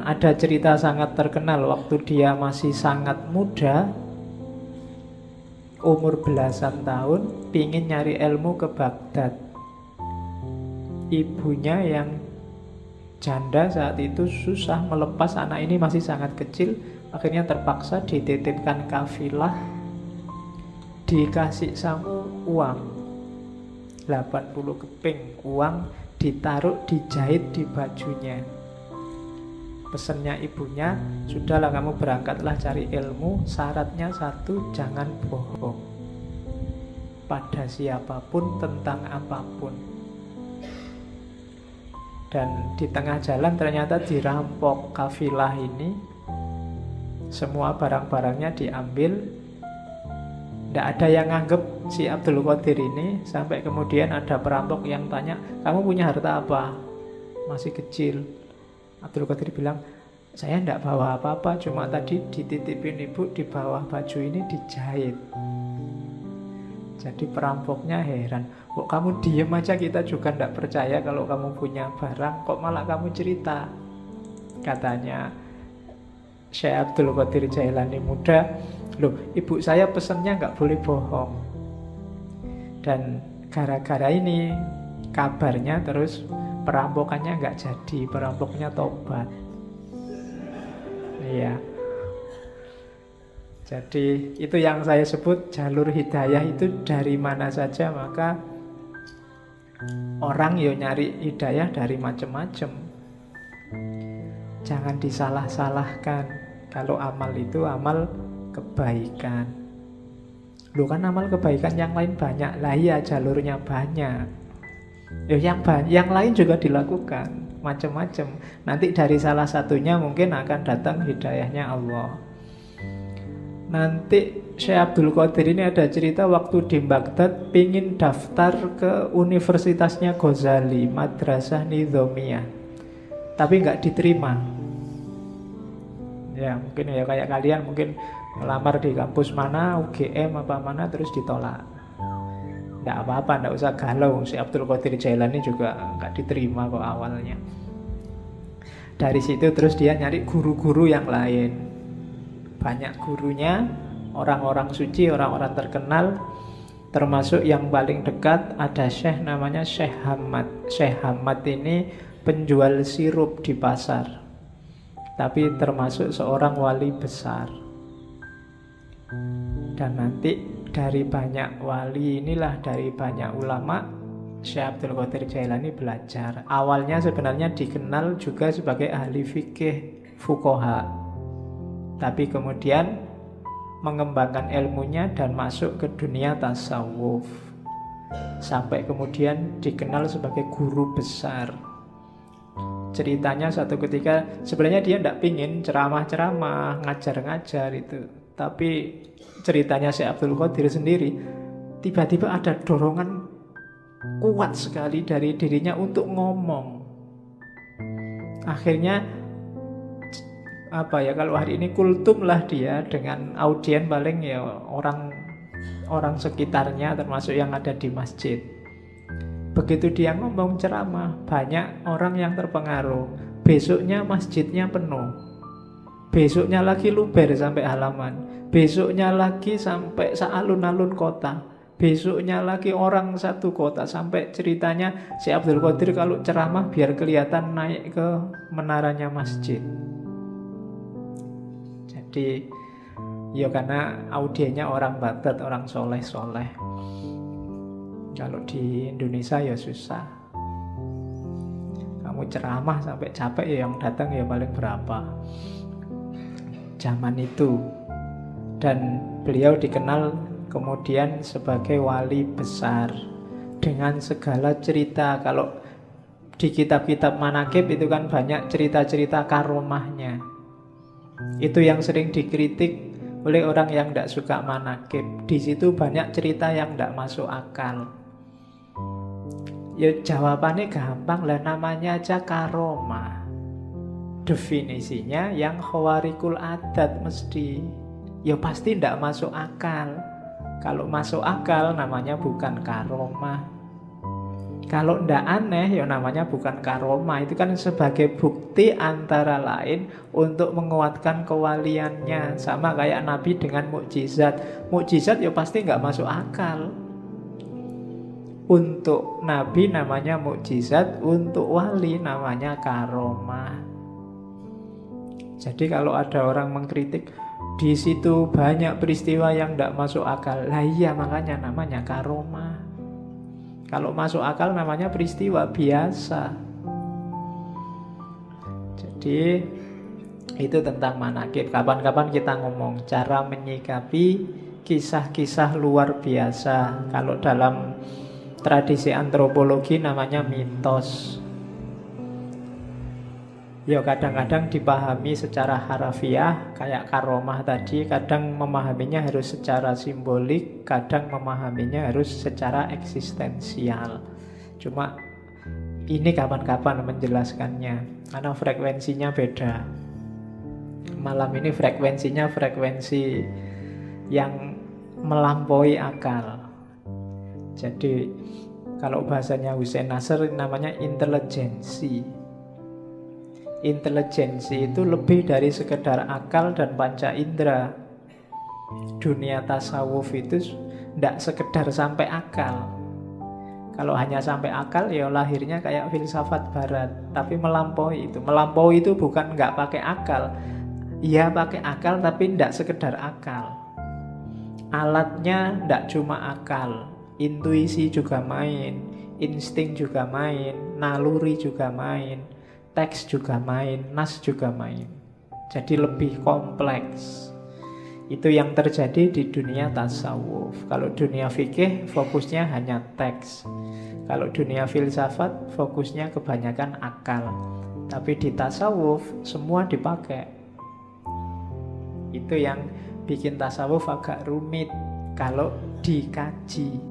Ada cerita sangat terkenal waktu dia masih sangat muda, umur belasan tahun, pingin nyari ilmu ke Baghdad. Ibunya yang janda saat itu susah melepas anak ini masih sangat kecil, akhirnya terpaksa dititipkan kafilah, dikasih samu uang 80 keping uang ditaruh dijahit di bajunya pesennya ibunya sudahlah kamu berangkatlah cari ilmu. Syaratnya satu jangan bohong pada siapa pun tentang apa pun. Dan di tengah jalan ternyata dirampok kafilah ini. Semua barang-barangnya diambil. Tidak ada yang nganggep si Abdul Qadir ini. Sampai kemudian ada perampok yang tanya, kamu punya harta apa? Masih kecil. Abdul Qadir bilang, saya tidak bawa apa-apa, cuma tadi dititipin ibu di bawah baju ini dijahit. Jadi perampoknya heran, kok kamu diem aja kita juga tidak percaya kalau kamu punya barang, kok malah kamu cerita? Katanya Syekh Abdul Qadir Jailani muda, Loh, ibu saya pesennya nggak boleh bohong. Dan gara-gara ini kabarnya terus perampokannya nggak jadi, perampoknya tobat. Iya. Jadi itu yang saya sebut jalur hidayah itu dari mana saja maka orang yo nyari hidayah dari macam-macam. Jangan disalah-salahkan. Kalau amal itu amal kebaikan. Lu kan amal kebaikan yang lain banyak. Lah iya jalurnya banyak. Ya, yang yang lain juga dilakukan macam-macam. Nanti dari salah satunya mungkin akan datang hidayahnya Allah. Nanti Syekh Abdul Qadir ini ada cerita waktu di Baghdad pingin daftar ke universitasnya Ghazali, Madrasah Nizomiyah. Tapi nggak diterima. Ya mungkin ya kayak kalian mungkin melamar di kampus mana UGM apa mana terus ditolak nggak apa-apa nggak usah galau. Si Abdul Qadir Jailani juga nggak diterima kok awalnya. Dari situ terus dia nyari guru-guru yang lain. Banyak gurunya orang-orang suci orang-orang terkenal. Termasuk yang paling dekat ada Syekh namanya Syekh Hamad. Syekh Hamad ini penjual sirup di pasar. Tapi termasuk seorang wali besar. Dan nanti dari banyak wali inilah dari banyak ulama Syekh Abdul Qadir Jailani belajar. Awalnya sebenarnya dikenal juga sebagai ahli fikih fukoha. Tapi kemudian mengembangkan ilmunya dan masuk ke dunia tasawuf. Sampai kemudian dikenal sebagai guru besar. Ceritanya satu ketika sebenarnya dia tidak pingin ceramah-ceramah, ngajar-ngajar itu tapi ceritanya si Abdul Qadir sendiri tiba-tiba ada dorongan kuat sekali dari dirinya untuk ngomong. Akhirnya apa ya kalau hari ini kultum lah dia dengan audien paling ya orang orang sekitarnya termasuk yang ada di masjid. Begitu dia ngomong ceramah, banyak orang yang terpengaruh. Besoknya masjidnya penuh. Besoknya lagi luber sampai halaman. Besoknya lagi sampai sealun-alun kota. Besoknya lagi orang satu kota sampai ceritanya si Abdul Qadir kalau ceramah biar kelihatan naik ke menaranya masjid. Jadi ya karena audiennya orang Baghdad, orang soleh-soleh. Kalau di Indonesia ya susah. Kamu ceramah sampai capek ya yang datang ya paling berapa zaman itu. Dan beliau dikenal kemudian sebagai wali besar. Dengan segala cerita kalau di kitab-kitab manakib itu kan banyak cerita-cerita karomahnya. Itu yang sering dikritik oleh orang yang tidak suka manakib. Di situ banyak cerita yang tidak masuk akal. Ya jawabannya gampang lah namanya aja karomah definisinya yang khawarikul adat mesti. Ya pasti tidak masuk akal. Kalau masuk akal namanya bukan karomah. Kalau ndak aneh ya namanya bukan karoma Itu kan sebagai bukti antara lain Untuk menguatkan kewaliannya. Sama kayak Nabi dengan mukjizat. Mukjizat ya pasti nggak masuk akal. Untuk Nabi namanya mukjizat Untuk wali namanya karoma Jadi kalau ada orang mengkritik di situ banyak peristiwa yang tidak masuk akal. Lah iya makanya namanya karoma. Kalau masuk akal namanya peristiwa biasa. Jadi itu tentang manakib. Kapan-kapan kita ngomong cara menyikapi kisah-kisah luar biasa. Kalau dalam tradisi antropologi namanya mitos. Ya kadang-kadang dipahami secara harafiah kayak karomah tadi, kadang memahaminya harus secara simbolik, kadang memahaminya harus secara eksistensial. Cuma ini kapan-kapan menjelaskannya karena frekuensinya beda. Malam ini frekuensinya frekuensi yang melampaui akal. Jadi kalau bahasanya Hussein Nasr namanya intelijensi intelijensi itu lebih dari sekedar akal dan panca indera. Dunia tasawuf itu tidak sekedar sampai akal. Kalau hanya sampai akal ya lahirnya kayak filsafat barat, tapi melampaui itu. Melampaui itu bukan nggak pakai akal. Iya pakai akal tapi tidak sekedar akal. Alatnya tidak cuma akal, intuisi juga main, insting juga main, naluri juga main teks juga main, nas juga main. Jadi lebih kompleks. Itu yang terjadi di dunia tasawuf. Kalau dunia fikih fokusnya hanya teks. Kalau dunia filsafat fokusnya kebanyakan akal. Tapi di tasawuf semua dipakai. Itu yang bikin tasawuf agak rumit kalau dikaji.